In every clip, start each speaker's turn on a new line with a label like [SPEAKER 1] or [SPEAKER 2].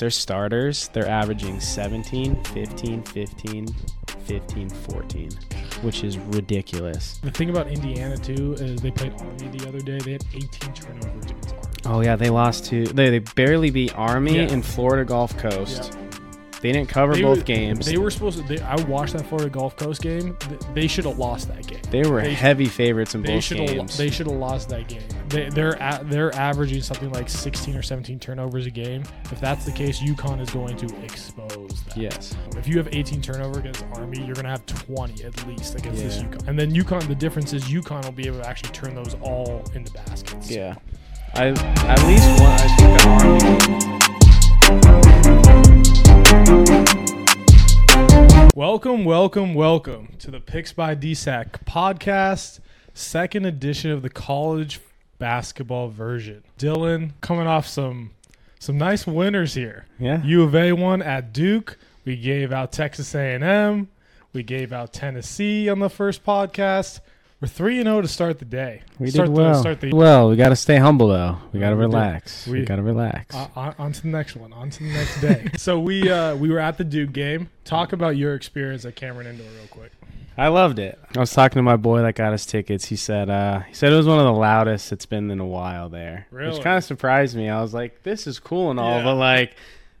[SPEAKER 1] their starters, they're averaging 17, 15, 15, 15, 14, which is ridiculous.
[SPEAKER 2] The thing about Indiana too is they played Army the other day. They had 18 turnovers against Army.
[SPEAKER 1] Oh yeah, they lost to they, they barely beat Army
[SPEAKER 2] Yeah.
[SPEAKER 1] and Florida Gulf Coast.
[SPEAKER 2] Yeah.
[SPEAKER 1] They didn't cover
[SPEAKER 2] They
[SPEAKER 1] both
[SPEAKER 2] were-
[SPEAKER 1] games.
[SPEAKER 2] They were supposed to. They, I watched that Florida Gulf Coast game. Th- They should have lost that game.
[SPEAKER 1] They were
[SPEAKER 2] they-
[SPEAKER 1] heavy favorites in both games.
[SPEAKER 2] They should have lost that game. They, they're a, they're averaging something like 16 or 17 turnovers a game. If that's the case, UConn is going to expose that.
[SPEAKER 1] yes.
[SPEAKER 2] If you have 18 turnover against Army, you're going to have 20 at least against this
[SPEAKER 1] Yeah.
[SPEAKER 2] UConn. And then UConn, the difference is UConn will be able to actually turn those all into baskets.
[SPEAKER 1] Yeah. I at least one. I think Army.
[SPEAKER 2] Welcome, welcome, welcome to the Picks by Dsacc podcast, second edition of the college basketball version. Dylan coming off some some nice winners here.
[SPEAKER 1] Yeah.
[SPEAKER 2] U of A won at Duke. We gave out Texas A&M. We gave out Tennessee on the first podcast. We're three and zero to start the day.
[SPEAKER 1] We
[SPEAKER 2] start
[SPEAKER 1] did
[SPEAKER 2] the,
[SPEAKER 1] well.
[SPEAKER 2] Start the
[SPEAKER 1] well, we got to stay humble though. We got to relax. We,
[SPEAKER 2] We-
[SPEAKER 1] got to relax.
[SPEAKER 2] Uh, on, on to the next one. On to the next day. so we uh, we were at the Duke game. Talk about your experience at Cameron Indoor real quick.
[SPEAKER 1] I loved it. I was talking to my boy that got us tickets. He said uh, he said it was one of the loudest it's been in a while there,
[SPEAKER 2] Really?
[SPEAKER 1] which kind of surprised me. I was like, this is cool and all,
[SPEAKER 2] Yeah.
[SPEAKER 1] but like,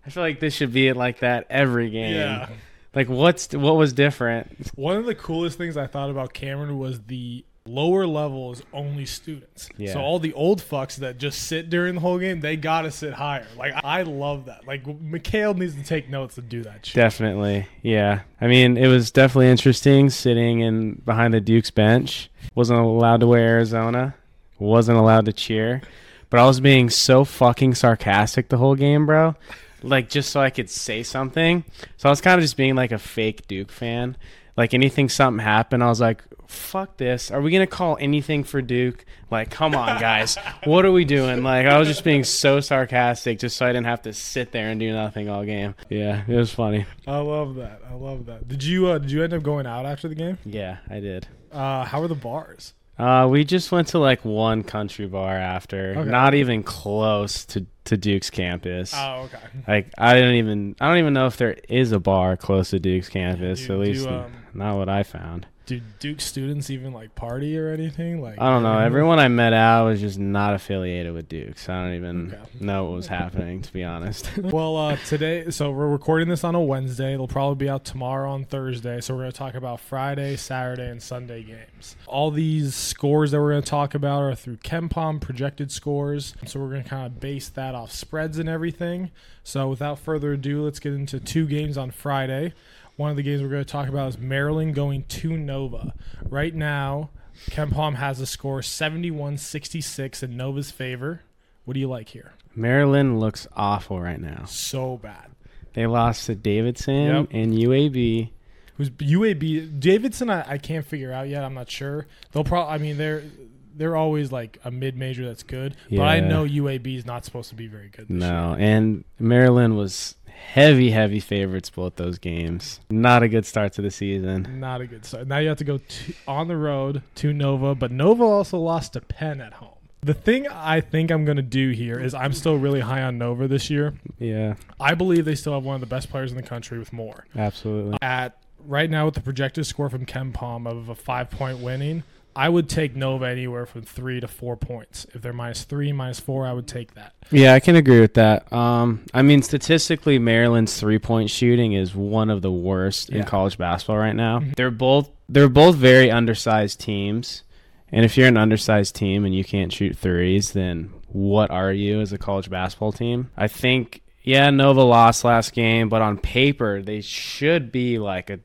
[SPEAKER 1] I feel like this should be it like that every game.
[SPEAKER 2] Yeah.
[SPEAKER 1] Like, what's what was different?
[SPEAKER 2] One of the coolest things I thought about Cameron was the lower level is only students.
[SPEAKER 1] Yeah.
[SPEAKER 2] So all the old fucks that just sit during the whole game, they gotta sit higher. Like I love that. Like McKale needs to take notes and do that shit.
[SPEAKER 1] Definitely, yeah. I mean, it was definitely interesting sitting in behind the Duke's bench. wasn't allowed to wear Arizona. wasn't allowed to cheer, but I was being so fucking sarcastic the whole game, bro. Like just so I could say something. So I was kind of just being like a fake Duke fan. Like anything something happened, I was like, "Fuck this! Are we gonna call anything for Duke? Like, come on, guys, what are we doing?" Like, I was just being so sarcastic, just so I didn't have to sit there and do nothing all game. Yeah, it was funny.
[SPEAKER 2] I love that. I love that. Did you uh, did you end up going out after the game?
[SPEAKER 1] Yeah, I did.
[SPEAKER 2] Uh, how were the bars?
[SPEAKER 1] Uh, we just went to like one country bar after,
[SPEAKER 2] Okay.
[SPEAKER 1] not even close to, to Duke's campus.
[SPEAKER 2] Oh, okay.
[SPEAKER 1] Like I didn't even I don't even know if there is a bar close to Duke's campus.
[SPEAKER 2] Do-
[SPEAKER 1] at least
[SPEAKER 2] do, um,
[SPEAKER 1] not what I found.
[SPEAKER 2] Do Duke students even like party or anything? Like
[SPEAKER 1] I don't know.
[SPEAKER 2] everyone-
[SPEAKER 1] I met out was just not affiliated with Duke, so I don't even
[SPEAKER 2] Okay.
[SPEAKER 1] know what was happening. To be honest.
[SPEAKER 2] well, uh, today, so we're recording this on a Wednesday. It'll probably be out tomorrow on Thursday. So we're going to talk about Friday, Saturday, and Sunday games. All these scores that we're going to talk about are through KenPom projected scores. So we're going to kind of base that off spreads and everything. So without further ado, let's get into two games on Friday. One of the games we're going to talk about is Maryland going to Nova. Right now, KenPom has a score 71 66 in Nova's favor. What do you like here?
[SPEAKER 1] Maryland looks awful right now.
[SPEAKER 2] So bad.
[SPEAKER 1] They lost to Davidson
[SPEAKER 2] Yep.
[SPEAKER 1] and UAB.
[SPEAKER 2] Who's UAB? Davidson, I, I can't figure out yet. I'm not sure. They'll probably. I mean, they're they're always like a mid major that's good, but I know UAB is not supposed to be very good. This
[SPEAKER 1] No, and Maryland was heavy, heavy favorites both those games. Not a good start to the season.
[SPEAKER 2] not a good start. Now you have to go to, on the road to Nova, but Nova also lost to Penn at home. The thing I think I'm going to do here is I'm still really high on Nova this year.
[SPEAKER 1] Yeah,
[SPEAKER 2] I believe they still have one of the best players in the country with Moore.
[SPEAKER 1] absolutely.
[SPEAKER 2] At right now with the projected score from KenPom of a five point winning, I would take Nova anywhere from three to four points. If they're minus three, minus four, I would take that.
[SPEAKER 1] Yeah, I can agree with that. Um, I mean, statistically, Maryland's three-point shooting is one of the worst
[SPEAKER 2] Yeah.
[SPEAKER 1] in college basketball right now.
[SPEAKER 2] Mhm.
[SPEAKER 1] They're both they're both very undersized teams, and if you're an undersized team and you can't shoot threes, then what are you as a college basketball team? I think yeah, Nova lost last game, but on paper they should be like a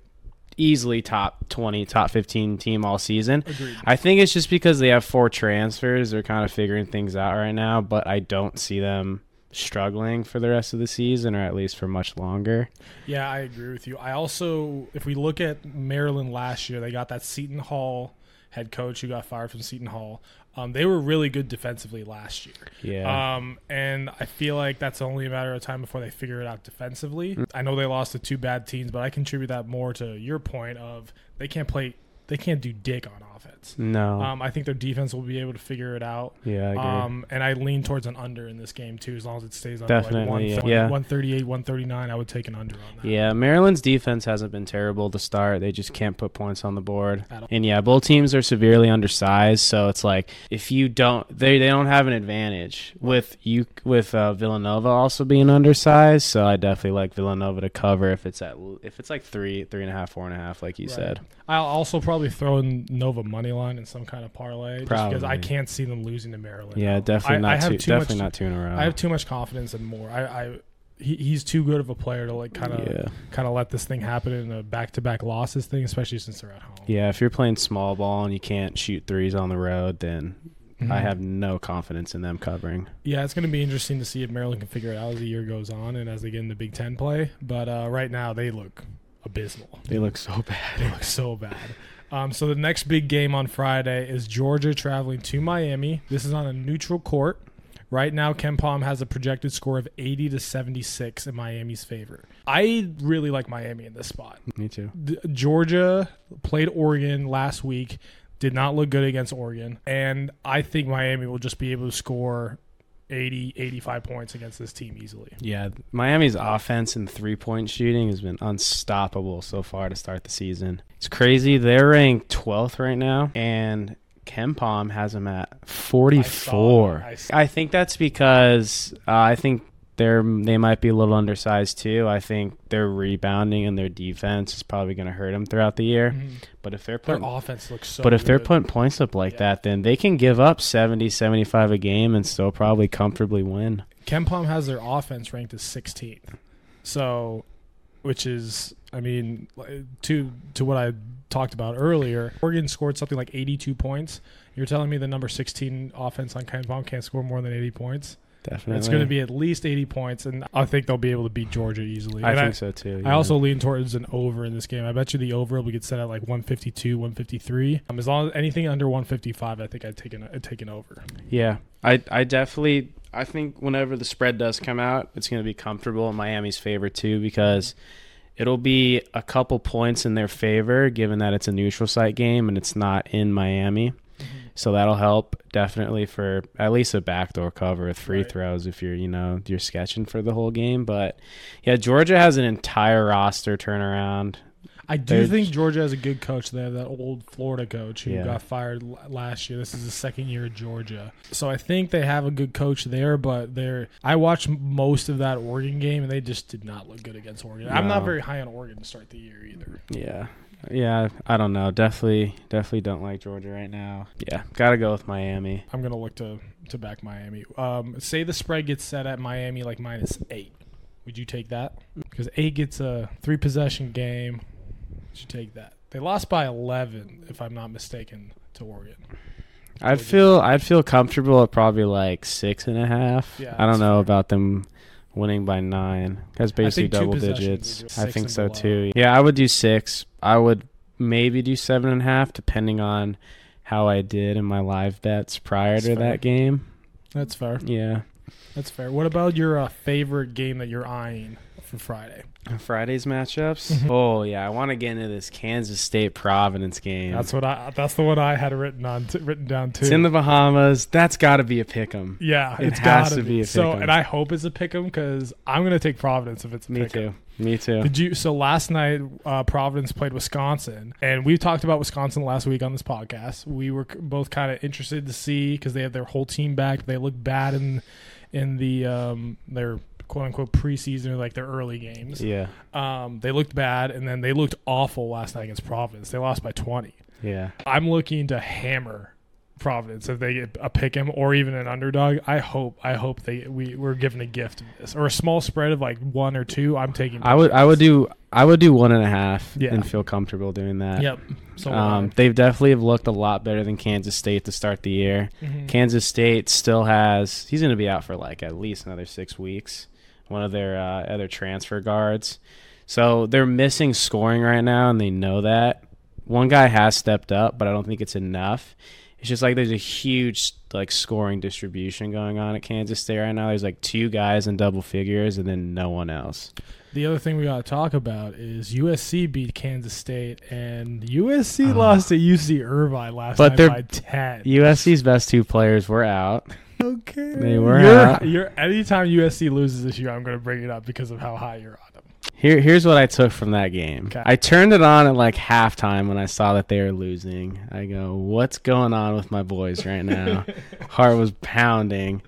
[SPEAKER 1] easily top 20, top 15 team all season.
[SPEAKER 2] Agreed.
[SPEAKER 1] I think it's just because they have four transfers. They're kind of figuring things out right now, but I don't see them struggling for the rest of the season or at least for much longer.
[SPEAKER 2] Yeah, I agree with you. I also, if we look at Maryland last year, they got that Seton Hall head coach who got fired from Seton Hall. Um, they were really good defensively last year.
[SPEAKER 1] Yeah.
[SPEAKER 2] Um, and I feel like that's only a matter of time before they figure it out defensively.
[SPEAKER 1] Mm.
[SPEAKER 2] I know they lost to two bad teams, but I contribute that more to your point of they can't play they can't do dick on offense.
[SPEAKER 1] No.
[SPEAKER 2] Um, I think their defense will be able to figure it out.
[SPEAKER 1] yeah, I agree.
[SPEAKER 2] Um, and I lean towards an under in this game too, as long as it stays under
[SPEAKER 1] Definitely,
[SPEAKER 2] like
[SPEAKER 1] yeah. Yeah.
[SPEAKER 2] 138, 139. I would take an under on that.
[SPEAKER 1] yeah, Maryland's defense hasn't been terrible to start. They just can't put points on the board. And yeah, both teams are severely undersized, so it's like if you don't, they they don't have an advantage with you with uh, Villanova also being undersized. So I definitely like Villanova to cover if it's at if it's like three, three and a half, four and a half, like you
[SPEAKER 2] Right.
[SPEAKER 1] said.
[SPEAKER 2] I'll also probably throw in Nova money line in some kind of parlay, just because I can't see them losing to Maryland.
[SPEAKER 1] Yeah, definitely
[SPEAKER 2] I,
[SPEAKER 1] not
[SPEAKER 2] I have
[SPEAKER 1] two,
[SPEAKER 2] too
[SPEAKER 1] definitely
[SPEAKER 2] much,
[SPEAKER 1] not two in a row.
[SPEAKER 2] I have too much confidence in Moore. I, I he, he's too good of a player to like kind of
[SPEAKER 1] yeah,
[SPEAKER 2] kind of let this thing happen in a back to back losses thing, especially since they're at home.
[SPEAKER 1] yeah. If you're playing small ball and you can't shoot threes on the road, then
[SPEAKER 2] Mhm.
[SPEAKER 1] I have no confidence in them covering.
[SPEAKER 2] Yeah, it's going to be interesting to see if Maryland can figure it out as the year goes on and as they get into Big Ten play. But uh, right now, they look abysmal.
[SPEAKER 1] They look so bad.
[SPEAKER 2] They look so bad. Um, so the next big game on Friday is Georgia traveling to Miami. This is on a neutral court. Right now, KenPom has a projected score of 80 to 76 in Miami's favor. I really like Miami in this spot.
[SPEAKER 1] Me too.
[SPEAKER 2] Georgia played Oregon last week, did not look good against Oregon, and I think Miami will just be able to score 80, 85 points against this team easily.
[SPEAKER 1] Yeah, Miami's offense and three point shooting has been unstoppable so far to start the season. It's crazy. They're ranked 12th right now, and KenPom has them at 44.
[SPEAKER 2] I saw
[SPEAKER 1] I, think that's because uh, I think they're they might be a little undersized too. I think their rebounding and their defense is probably going to hurt them throughout the year.
[SPEAKER 2] Mhm.
[SPEAKER 1] But if they're
[SPEAKER 2] Their offense looks so
[SPEAKER 1] but if they're putting points up like
[SPEAKER 2] Yeah.
[SPEAKER 1] that, then they can give up 70, 75 a game and still probably comfortably win.
[SPEAKER 2] KenPom has their offense ranked as 16th. So, which is, I mean, to to what I talked about earlier, Oregon scored something like 82 points. You're telling me the number 16 offense on KenPom can't score more than 80 points?
[SPEAKER 1] Definitely.
[SPEAKER 2] It's going to be at least 80 points, and I think they'll be able to beat Georgia easily.
[SPEAKER 1] I
[SPEAKER 2] And
[SPEAKER 1] think so too.
[SPEAKER 2] I also lean towards an over in this game. I bet you the over will get set at like 152, 153. Um, as long as anything under 155, I think I'd take an I'd take an over.
[SPEAKER 1] yeah, I I definitely I think whenever the spread does come out, it's going to be comfortable in Miami's favor too because it'll be a couple points in their favor given that it's a neutral site game and it's not in Miami. So that'll help definitely for at least a backdoor cover with free
[SPEAKER 2] Right.
[SPEAKER 1] throws if you're, you know, you're sketching for the whole game. But yeah, Georgia has an entire roster turnaround.
[SPEAKER 2] I do
[SPEAKER 1] There's-
[SPEAKER 2] think Georgia has a good coach there. That old Florida coach who
[SPEAKER 1] Yeah.
[SPEAKER 2] got fired last year. This is the second year at Georgia, so I think they have a good coach there. But they're I watched most of that Oregon game, and they just did not look good against Oregon. I'm not very high on Oregon to start the year either.
[SPEAKER 1] Yeah. Yeah, I don't know. Definitely definitely don't like Georgia right now. Yeah, got to go with Miami.
[SPEAKER 2] I'm gonna look to to back Miami. Um, say the spread gets set at Miami like minus eight. Would you take that? Because eight gets a three possession game. Would you take that? They lost by 11, if I'm not mistaken, to Oregon.
[SPEAKER 1] I'd feel I'd feel comfortable at probably like six and a half.
[SPEAKER 2] Yeah,
[SPEAKER 1] I don't know
[SPEAKER 2] fair.
[SPEAKER 1] about them winning by nine. That's basically double digits. I think so too. Yeah, I would do six. I would maybe do seven and a half, depending on how I did in my live bets prior
[SPEAKER 2] That's
[SPEAKER 1] to
[SPEAKER 2] fair.
[SPEAKER 1] that game.
[SPEAKER 2] That's fair.
[SPEAKER 1] Yeah.
[SPEAKER 2] That's fair. What about your uh, favorite game that you're eyeing for Friday?
[SPEAKER 1] Friday's matchups.
[SPEAKER 2] Mhm.
[SPEAKER 1] oh yeah, I want to get into this Kansas State Providence game.
[SPEAKER 2] That's what I. That's the one I had written on, t- written down too.
[SPEAKER 1] it's in the Bahamas. That's got to be a pick 'em.
[SPEAKER 2] yeah,
[SPEAKER 1] It
[SPEAKER 2] it's
[SPEAKER 1] has
[SPEAKER 2] gotta
[SPEAKER 1] to be a
[SPEAKER 2] so, and I hope it's a pick 'em because I'm gonna take Providence if it's a
[SPEAKER 1] Me
[SPEAKER 2] pick 'em.
[SPEAKER 1] too. Me too.
[SPEAKER 2] Did you? So last night, uh, Providence played Wisconsin, and we talked about Wisconsin last week on this podcast. We were both kind of interested to see because they have their whole team back. They look bad in in the um, their quote unquote preseason or like their early games.
[SPEAKER 1] Yeah.
[SPEAKER 2] Um, they looked bad, and then they looked awful last night against Providence. They lost by twenty.
[SPEAKER 1] Yeah.
[SPEAKER 2] I'm looking to hammer Providence if they get a pick 'em or even an underdog. I hope I hope they we we're given a gift of this or a small spread of like one or two. I'm taking.
[SPEAKER 1] I would I would do I would do one and a half
[SPEAKER 2] Yeah.
[SPEAKER 1] and feel comfortable doing that.
[SPEAKER 2] Yep. So
[SPEAKER 1] Um, they've definitely have looked a lot better than Kansas State to start the year.
[SPEAKER 2] Mhm.
[SPEAKER 1] Kansas State still has he's going to be out for like at least another six weeks. One of their uh, other transfer guards, so they're missing scoring right now, and they know that. One guy has stepped up, but I don't think it's enough. It's just like there's a huge like scoring distribution going on at Kansas State right now. There's like two guys in double figures and then no one else.
[SPEAKER 2] The other thing we got to talk about is USC beat Kansas State, and USC
[SPEAKER 1] Ah.
[SPEAKER 2] lost to UC Irvine last
[SPEAKER 1] But
[SPEAKER 2] night by ten.
[SPEAKER 1] USC's best two players were out.
[SPEAKER 2] Okay,
[SPEAKER 1] They were
[SPEAKER 2] You're,
[SPEAKER 1] out.
[SPEAKER 2] you're anytime USC loses this year, I'm going to bring it up because of how high you're on them.
[SPEAKER 1] Here, here's what I took from that game.
[SPEAKER 2] Okay.
[SPEAKER 1] I turned it on at like halftime when I saw that they were losing. I go, "What's going on with my boys right now?" Heart was pounding.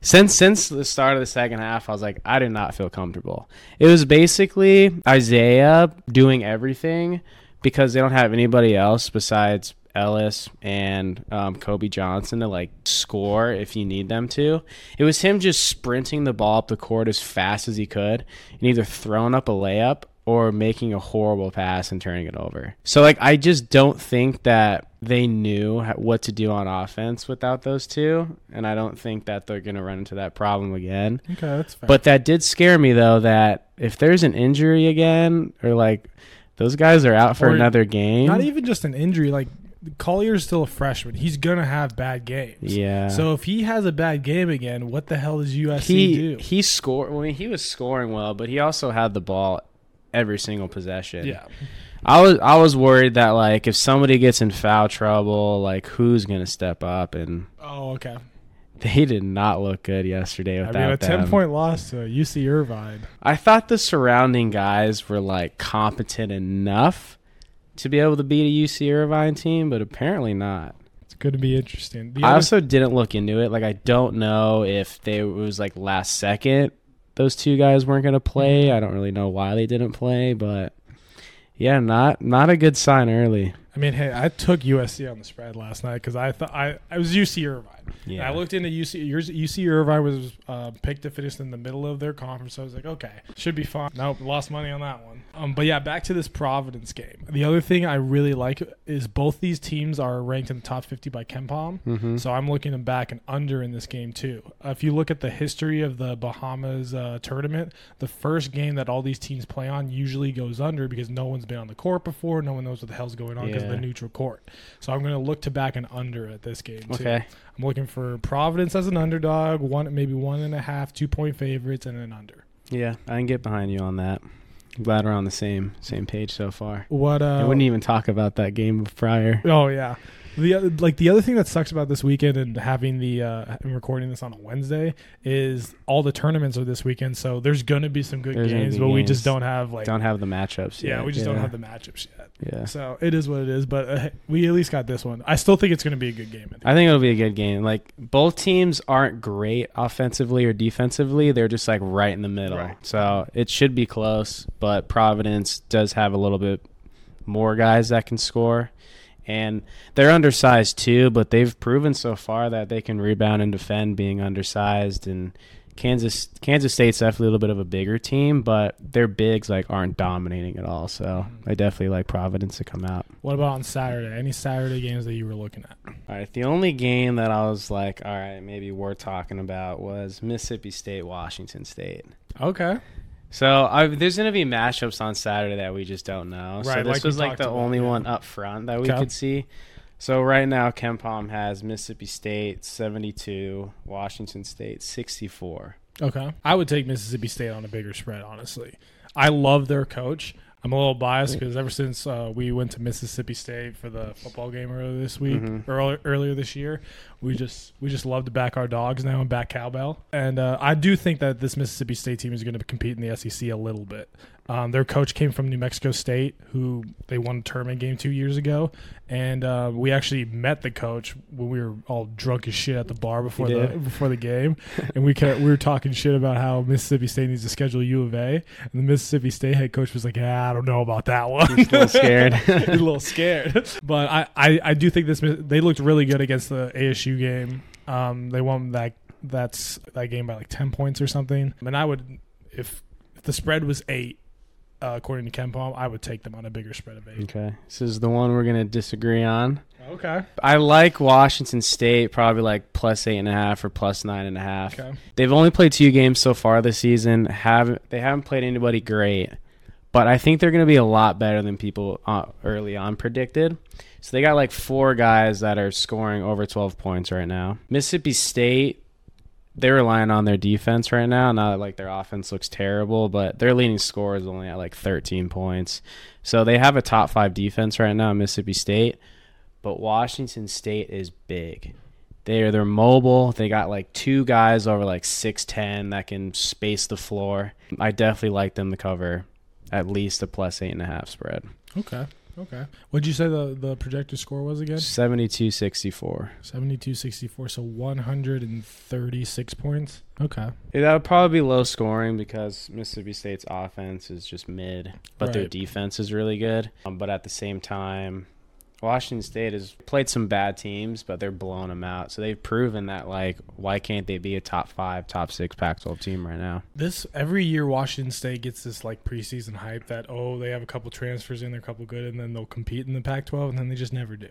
[SPEAKER 1] Since since the start of the second half, I was like, I did not feel comfortable. It was basically Isaiah doing everything because they don't have anybody else besides Ellis and um, Kobe Johnson to like score if you need them to. It was him just sprinting the ball up the court as fast as he could and either throwing up a layup or making a horrible pass and turning it over. So like I just don't think that they knew what to do on offense without those two, and I don't think that they're going to run into that problem again.
[SPEAKER 2] Okay, that's fair.
[SPEAKER 1] But that did scare me though that if there's an injury again or like those guys are out for
[SPEAKER 2] Or
[SPEAKER 1] another game.
[SPEAKER 2] not even just an injury. Like Collier's still a freshman. He's gonna have bad games.
[SPEAKER 1] yeah.
[SPEAKER 2] So if he has a bad game again, what the hell does USC
[SPEAKER 1] he
[SPEAKER 2] do?
[SPEAKER 1] he scored. I mean, he was scoring well, but he also had the ball every single possession.
[SPEAKER 2] yeah.
[SPEAKER 1] I was I was worried that like if somebody gets in foul trouble, like who's gonna step up, and
[SPEAKER 2] Oh, okay.
[SPEAKER 1] they did not look good yesterday
[SPEAKER 2] I
[SPEAKER 1] without
[SPEAKER 2] mean, a
[SPEAKER 1] them.
[SPEAKER 2] ten point loss to UC Irvine.
[SPEAKER 1] I thought the surrounding guys were like competent enough to be able to beat a UC Irvine team, but apparently not.
[SPEAKER 2] It's going to be interesting. The
[SPEAKER 1] I
[SPEAKER 2] other-
[SPEAKER 1] also didn't look into it. Like I don't know if they it was like last second those two guys weren't going to play.
[SPEAKER 2] Mm-hmm.
[SPEAKER 1] I don't really know why they didn't play, but yeah, not not a good sign early.
[SPEAKER 2] I mean, hey, I took USC on the spread last night because I thought I I was UC Irvine.
[SPEAKER 1] Yeah.
[SPEAKER 2] I looked into UC. yours- UC Irvine was uh, picked to finish in the middle of their conference. So I was like, okay, should be fine. Nope, lost money on that one. Um, but yeah, back to this Providence game. The other thing I really like is both these teams are ranked in the top 50 by KenPom.
[SPEAKER 1] Mhm.
[SPEAKER 2] So I'm looking them back and under in this game too. Uh, if you look at the history of the Bahamas uh, tournament, the first game that all these teams play on usually goes under because no one's been on the court before. No one knows what the hell's going on because the neutral court. So I'm going to look to back and under at this game too.
[SPEAKER 1] Okay.
[SPEAKER 2] I'm looking for Providence as an underdog, one maybe one and a half, two point favorites, and an under.
[SPEAKER 1] Yeah, I can get behind you on that. I'm glad we're on the same same page so far.
[SPEAKER 2] What? Uh,
[SPEAKER 1] I wouldn't even talk about that game prior.
[SPEAKER 2] Oh yeah. The other, like the other thing that sucks about this weekend and having the uh, and recording this on a Wednesday is all the tournaments are this weekend, so there's gonna be some good
[SPEAKER 1] There's gonna
[SPEAKER 2] games,
[SPEAKER 1] be
[SPEAKER 2] but we just
[SPEAKER 1] games.
[SPEAKER 2] don't have like
[SPEAKER 1] don't have the matchups
[SPEAKER 2] yeah,
[SPEAKER 1] yet.
[SPEAKER 2] we just don't have the matchups yet.
[SPEAKER 1] Yeah.
[SPEAKER 2] So it is what it is, but uh, we at least got this one. I still think it's gonna be a good game.
[SPEAKER 1] I think it'll be a good game. Like both teams aren't great offensively or defensively. They're just like right in the middle.
[SPEAKER 2] Right.
[SPEAKER 1] So it should be close, but Providence does have a little bit more guys that can score. And they're undersized too, but they've proven so far that they can rebound and defend being undersized and Kansas Kansas State's definitely a little bit of a bigger team, but their bigs like aren't dominating at all. So I definitely like Providence to come out.
[SPEAKER 2] What about on Saturday? Any Saturday games that you were looking at?
[SPEAKER 1] All right. The only game that I was like, all right, maybe we're talking about was Mississippi State, Washington State.
[SPEAKER 2] Okay.
[SPEAKER 1] So I, there's going to be mashups on Saturday that we just don't know. so this
[SPEAKER 2] like
[SPEAKER 1] was like the
[SPEAKER 2] about,
[SPEAKER 1] only
[SPEAKER 2] yeah.
[SPEAKER 1] one up front that we
[SPEAKER 2] Okay.
[SPEAKER 1] could see. So right now, KenPom has Mississippi State 72, Washington State 64.
[SPEAKER 2] Okay. I would take Mississippi State on a bigger spread, honestly. I love their coach. I'm a little biased because ever since uh, we went to Mississippi State for the football game earlier this week,
[SPEAKER 1] Mhm.
[SPEAKER 2] earlier, earlier this year, we just we just love to back our dogs now and back cowbell. And uh, I do think that this Mississippi State team is going to compete in the SEC a little bit. Um, their coach came from New Mexico State, who they won a tournament game two years ago, and uh, we actually met the coach when we were all drunk as shit at the bar before the before the game, and we kept, we were talking shit about how Mississippi State needs to schedule U of A, and the Mississippi State head coach was like, "Yeah, I don't know about that one."
[SPEAKER 1] He's a little scared.
[SPEAKER 2] He's a little scared, but I, I, I do think this they looked really good against the ASU game. Um, they won that that's that game by like ten points or something, and I would if if the spread was eight. Uh, according to KenPom, I would take them on a bigger spread of eight.
[SPEAKER 1] okay. This is the one we're going to disagree on.
[SPEAKER 2] Okay.
[SPEAKER 1] I like Washington State, probably like plus eight and a half or plus nine and a half.
[SPEAKER 2] Okay.
[SPEAKER 1] They've only played two games so far this season. Haven't they haven't played anybody great, but I think they're going to be a lot better than people uh, early on predicted. So they got like four guys that are scoring over 12 points right now. Mississippi State, they're relying on their defense right now. Not like their offense looks terrible, but their leading score is only at like 13 points. So they have a top five defense right now, Mississippi State. But Washington State is big. They're they're mobile. They got like two guys over like six ten that can space the floor. I definitely like them to cover at least a plus eight and a half spread.
[SPEAKER 2] Okay. Okay. What'd you say the, the projected score was again?
[SPEAKER 1] 72 64.
[SPEAKER 2] 72 64. So 136 points. Okay.
[SPEAKER 1] that would probably be low scoring because Mississippi State's offense is just mid, but their defense is really good. Um, but at the same time, Washington State has played some bad teams, but they're blowing them out. So they've proven that, like, why can't they be a top five, top six Pac 12 team right now?
[SPEAKER 2] This every year Washington State gets this like preseason hype that oh they have a couple transfers in, they're a couple good, and then they'll compete in the Pac-12, and then they just never do.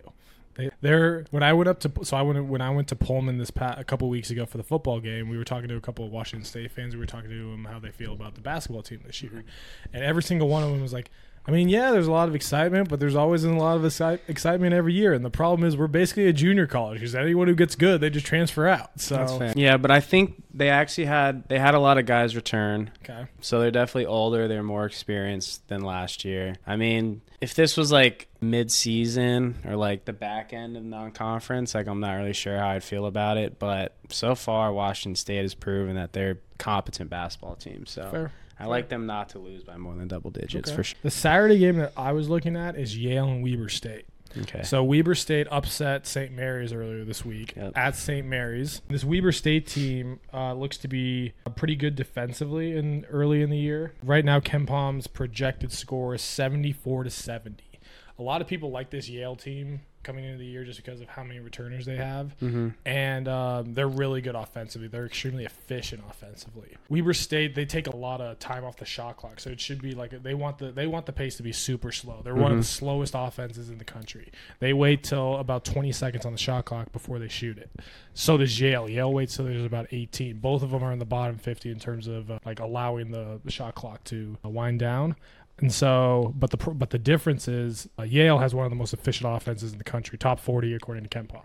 [SPEAKER 2] They, they're when I went up to so I went when I went to Pullman this pa- a couple weeks ago for the football game. We were talking to a couple of Washington State fans. We were talking to them how they feel about the basketball team this year, mm-hmm. and every single one of them was like. I mean, yeah, there's a lot of excitement, but there's always a lot of exci- excitement every year. And the problem is, we're basically a junior college because anyone who gets good, they just transfer out. So,
[SPEAKER 1] Yeah, but I think they actually had they had a lot of guys return.
[SPEAKER 2] okay.
[SPEAKER 1] So they're definitely older. They're more experienced than last year. I mean, if this was like mid-season or like the back end of non-conference, like I'm not really sure how I'd feel about it. But so far, Washington State has proven that they're a competent basketball team. So
[SPEAKER 2] Fair.
[SPEAKER 1] I like them not to lose by more than double digits
[SPEAKER 2] Okay.
[SPEAKER 1] for sure.
[SPEAKER 2] The Saturday game that I was looking at is Yale and Weber State.
[SPEAKER 1] Okay.
[SPEAKER 2] So Weber State upset St. Mary's earlier this week
[SPEAKER 1] Yep.
[SPEAKER 2] at St. Mary's. This Weber State team uh, looks to be pretty good defensively in early in the year. Right now, KenPom's projected score is seventy-four to seventy. A lot of people like this Yale team coming into the year just because of how many returners they have,
[SPEAKER 1] hmm
[SPEAKER 2] and um, they're really good offensively. They're extremely efficient offensively. Weber State they take a lot of time off the shot clock, so it should be like they want the they want the pace to be super slow. They're one of the
[SPEAKER 1] Mhm.
[SPEAKER 2] slowest offenses in the country. They wait till about 20 seconds on the shot clock before they shoot it. So does Yale. Yale waits till there's about 18. Both of them are in the bottom 50 in terms of uh, like allowing the, the shot clock to uh, wind down. And so, but the but the difference is uh, Yale has one of the most efficient offenses in the country, top 40 according to KenPom.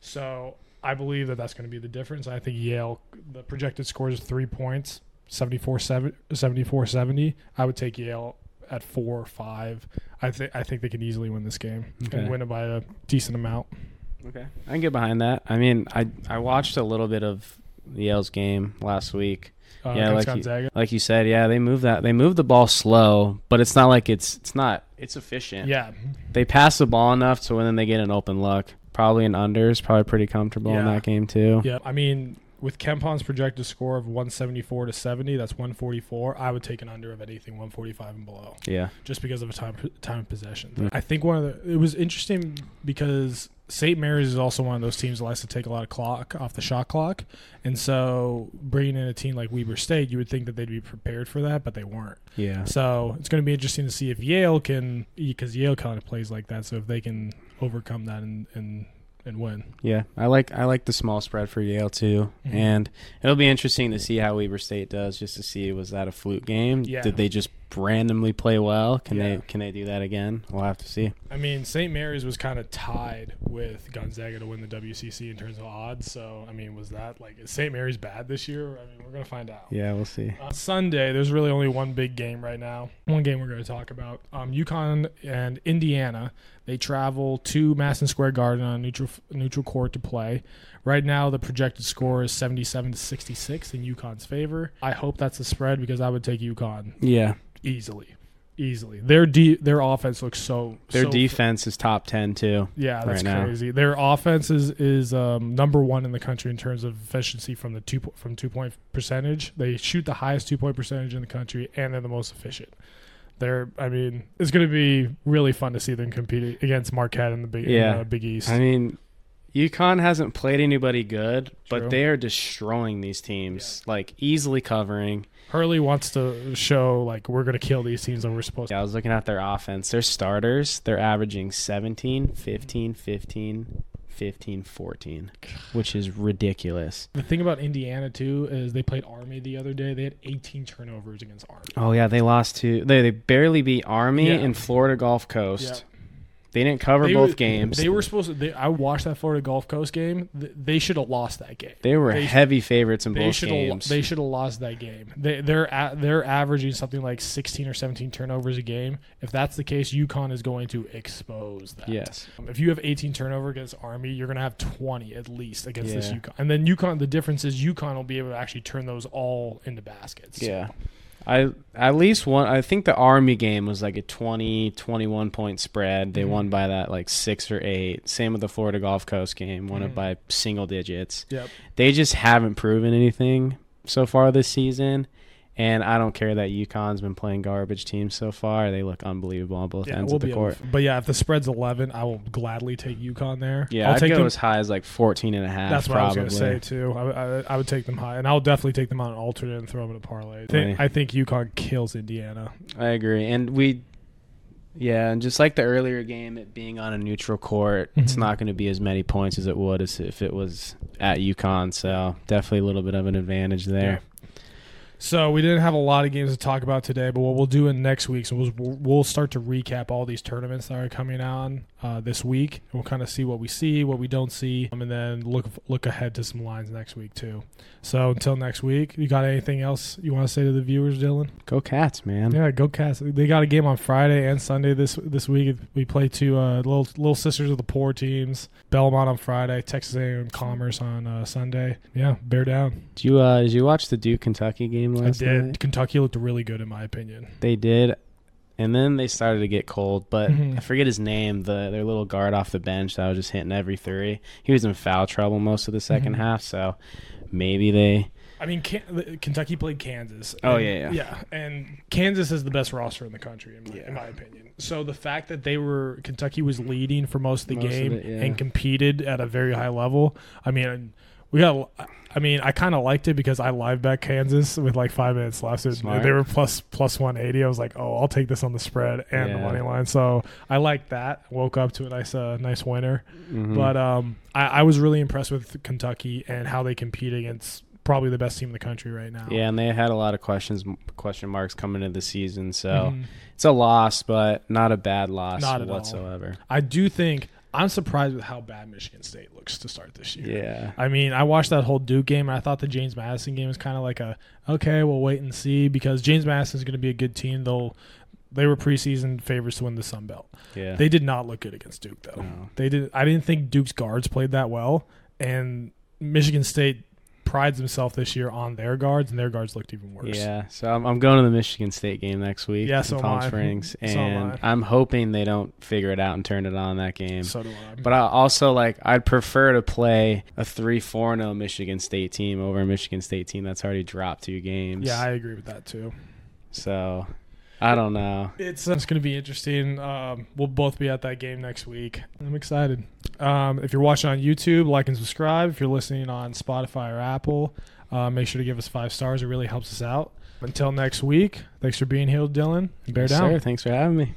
[SPEAKER 2] So I believe that that's going to be the difference. I think Yale, the projected score is three points, 74 74 70. I would take Yale at four or five. I think I think they can easily win this game
[SPEAKER 1] Okay.
[SPEAKER 2] and win it by a decent amount.
[SPEAKER 1] Okay. I can get behind that. I mean, I I watched a little bit of Yale's game last week.
[SPEAKER 2] Uh,
[SPEAKER 1] Yeah, like you- Like you said, yeah, they move that. They move the ball slow, but it's not like it's it's not it's efficient.
[SPEAKER 2] Yeah,
[SPEAKER 1] They pass the ball enough to when then they get an open look. Probably an under is probably pretty comfortable in that game too.
[SPEAKER 2] yeah. I mean, with KenPom's projected score of 174 to 70, that's 144. I would take an under of anything 145 and below.
[SPEAKER 1] Yeah.
[SPEAKER 2] just because of a time time of possession.
[SPEAKER 1] Mm.
[SPEAKER 2] I think one of the it was interesting because St. Mary's is also one of those teams that likes to take a lot of clock off the shot clock, and so bringing in a team like Weber State, you would think that they'd be prepared for that, but they weren't.
[SPEAKER 1] Yeah.
[SPEAKER 2] So it's going to be interesting to see if Yale can, because Yale kind of plays like that. So if they can overcome that and and and win.
[SPEAKER 1] Yeah. I like I like the small spread for Yale too.
[SPEAKER 2] Mhm.
[SPEAKER 1] And it'll be interesting to see how Weber State does just to see was that a fluke game?
[SPEAKER 2] Yeah.
[SPEAKER 1] Did they just randomly play well? Can
[SPEAKER 2] Yeah.
[SPEAKER 1] they can they do that again? We'll have to see.
[SPEAKER 2] I mean, St. Mary's was kind of tied with Gonzaga to win the WCC in terms of odds. So I mean, was that like is St. Mary's bad this year? I mean, we're gonna find out.
[SPEAKER 1] Yeah, we'll see.
[SPEAKER 2] On Sunday, there's really only one big game right now. One game we're going to talk about. Um, UConn and Indiana. They travel to Madison Square Garden on a neutral neutral court to play. Right now, the projected score is 77 to 66 in UConn's favor. I hope that's the spread because I would take UConn
[SPEAKER 1] Yeah.
[SPEAKER 2] easily, easily. Their de- their offense looks so.
[SPEAKER 1] Their
[SPEAKER 2] so
[SPEAKER 1] defense is top 10 too.
[SPEAKER 2] yeah, that's
[SPEAKER 1] right
[SPEAKER 2] crazy. Their offense is, is um, number one in the country in terms of efficiency from the two po- from two point percentage. They shoot the highest two point percentage in the country, and they're the most efficient. They're, I mean, it's going to be really fun to see them compete against Marquette in the Big, in
[SPEAKER 1] Yeah.
[SPEAKER 2] the Big East.
[SPEAKER 1] I mean, UConn hasn't played anybody good,
[SPEAKER 2] True.
[SPEAKER 1] but they are destroying these teams, like easily covering.
[SPEAKER 2] Hurley wants to show like we're going to kill these teams that we're supposed to.
[SPEAKER 1] Yeah, I was looking at their offense. Their starters, they're averaging 17, 15, 15, 15-14, which is ridiculous.
[SPEAKER 2] The thing about Indiana too is they played Army the other day. They had 18 turnovers against Army.
[SPEAKER 1] Oh yeah, they lost to they they barely beat Army
[SPEAKER 2] Yeah.
[SPEAKER 1] and Florida Gulf Coast. They didn't cover
[SPEAKER 2] They
[SPEAKER 1] both
[SPEAKER 2] were-
[SPEAKER 1] games.
[SPEAKER 2] They were supposed to. They, I watched that Florida Gulf Coast game. Th- They should have lost that game.
[SPEAKER 1] They were
[SPEAKER 2] they-
[SPEAKER 1] heavy favorites in both games.
[SPEAKER 2] They should have lost that game. They, they're they're averaging something like 16 or 17 turnovers a game. If that's the case, UConn is going to expose that.
[SPEAKER 1] yes.
[SPEAKER 2] Um, if you have 18 turnover against Army, you're going to have 20 at least against this
[SPEAKER 1] Yeah.
[SPEAKER 2] UConn. And then UConn, the difference is UConn will be able to actually turn those all into baskets.
[SPEAKER 1] Yeah. I at least one I think the Army game was like a 20 21 point spread. They
[SPEAKER 2] Mhm.
[SPEAKER 1] won by that like 6 or 8. Same with the Florida Gulf Coast game, won
[SPEAKER 2] Mhm.
[SPEAKER 1] it by single digits.
[SPEAKER 2] Yep.
[SPEAKER 1] They just haven't proven anything so far this season. And I don't care that UConn's been playing garbage teams so far. They look unbelievable on both
[SPEAKER 2] Yeah,
[SPEAKER 1] ends
[SPEAKER 2] we'll
[SPEAKER 1] of the
[SPEAKER 2] be able
[SPEAKER 1] court.
[SPEAKER 2] but yeah, if the spread's 11, I will gladly take UConn there.
[SPEAKER 1] Yeah,
[SPEAKER 2] I'll
[SPEAKER 1] I'd
[SPEAKER 2] take
[SPEAKER 1] go
[SPEAKER 2] them.
[SPEAKER 1] as high as like 14 and a half.
[SPEAKER 2] That's what
[SPEAKER 1] probably.
[SPEAKER 2] I was going to say too. I, I, I would take them high, and I'll definitely take them on an alternate and throw them in a parlay. I think,
[SPEAKER 1] Right.
[SPEAKER 2] I think UConn kills Indiana.
[SPEAKER 1] I agree. And we, yeah, and just like the earlier game, it being on a neutral court, it's
[SPEAKER 2] Mhm.
[SPEAKER 1] not going to be as many points as it would as if it was at UConn. So definitely a little bit of an advantage there.
[SPEAKER 2] So we didn't have a lot of games to talk about today, but what we'll do in next week's we'll, we'll start to recap all these tournaments that are coming on uh, this week. We'll kind of see what we see, what we don't see, um, and then look look ahead to some lines next week too. So until next week, you got anything else you want to say to the viewers, Dylan?
[SPEAKER 1] Go Cats, man.
[SPEAKER 2] Yeah, go Cats. They got a game on Friday and Sunday this this week. We play two uh, little little sisters of the poor teams. Belmont on Friday, Texas A&M Commerce on uh, Sunday. Yeah, bear down.
[SPEAKER 1] Did you uh, did you watch the Duke Kentucky game
[SPEAKER 2] I did.
[SPEAKER 1] night?
[SPEAKER 2] Kentucky looked really good in my opinion.
[SPEAKER 1] They did. And then they started to get cold, but
[SPEAKER 2] Mhm.
[SPEAKER 1] I forget his name. The their little guard off the bench that was just hitting every three. He was in foul trouble most of the 2nd
[SPEAKER 2] Mhm.
[SPEAKER 1] half, so maybe they
[SPEAKER 2] I mean, Can- Kentucky played Kansas.
[SPEAKER 1] Oh, yeah, yeah.
[SPEAKER 2] yeah. And Kansas is the best roster in the country, in my,
[SPEAKER 1] Yeah.
[SPEAKER 2] in my opinion. So the fact that they were Kentucky was leading for most of the
[SPEAKER 1] Most of
[SPEAKER 2] game
[SPEAKER 1] it, yeah.
[SPEAKER 2] and competed at a very high level. I mean, we got. I mean, I kind of liked it because I live bet Kansas with like five minutes left. So
[SPEAKER 1] Smart.
[SPEAKER 2] they were plus plus one eighty. I was like, oh, I'll take this on the spread and the money line. So I liked that. Woke up to a nice uh, nice winner.
[SPEAKER 1] Mhm.
[SPEAKER 2] But um, I, I was really impressed with Kentucky and how they compete against probably the best team in the country right now.
[SPEAKER 1] Yeah, and they had a lot of questions, question marks coming into the season. So
[SPEAKER 2] Mhm.
[SPEAKER 1] it's a loss, but not a bad loss
[SPEAKER 2] Not at all.
[SPEAKER 1] whatsoever.
[SPEAKER 2] I do think I'm surprised with how bad Michigan State looks to start this year.
[SPEAKER 1] Yeah,
[SPEAKER 2] I mean, I watched that whole Duke game, and I thought the James Madison game was kind of like a okay, we'll wait and see because James Madison is going to be a good team. They'll they were preseason favorites to win the Sun Belt.
[SPEAKER 1] yeah.
[SPEAKER 2] They did not look good against Duke though.
[SPEAKER 1] No.
[SPEAKER 2] They did. I didn't think Duke's guards played that well, and Michigan State prides himself this year on their guards, and their guards looked even worse.
[SPEAKER 1] Yeah, so I'm, I'm going to the Michigan State game next week.
[SPEAKER 2] Yeah, so am
[SPEAKER 1] Palm
[SPEAKER 2] I.
[SPEAKER 1] Springs,
[SPEAKER 2] So am
[SPEAKER 1] and
[SPEAKER 2] I.
[SPEAKER 1] I'm hoping they don't figure it out and turn it on that game.
[SPEAKER 2] So do I.
[SPEAKER 1] But I also like I'd prefer to play a three four oh Michigan State team over a Michigan State team that's already dropped two games.
[SPEAKER 2] yeah, I agree with that too.
[SPEAKER 1] so I don't know.
[SPEAKER 2] It's, it's going to be interesting. Um, we'll both be at that game next week. I'm excited. Um, if you're watching on YouTube, like and subscribe. If you're listening on Spotify or Apple, uh, make sure to give us five stars. It really helps us out. Until next week, thanks for being here, Dylan. Bear
[SPEAKER 1] Yes,
[SPEAKER 2] down.
[SPEAKER 1] sir. Thanks for having me.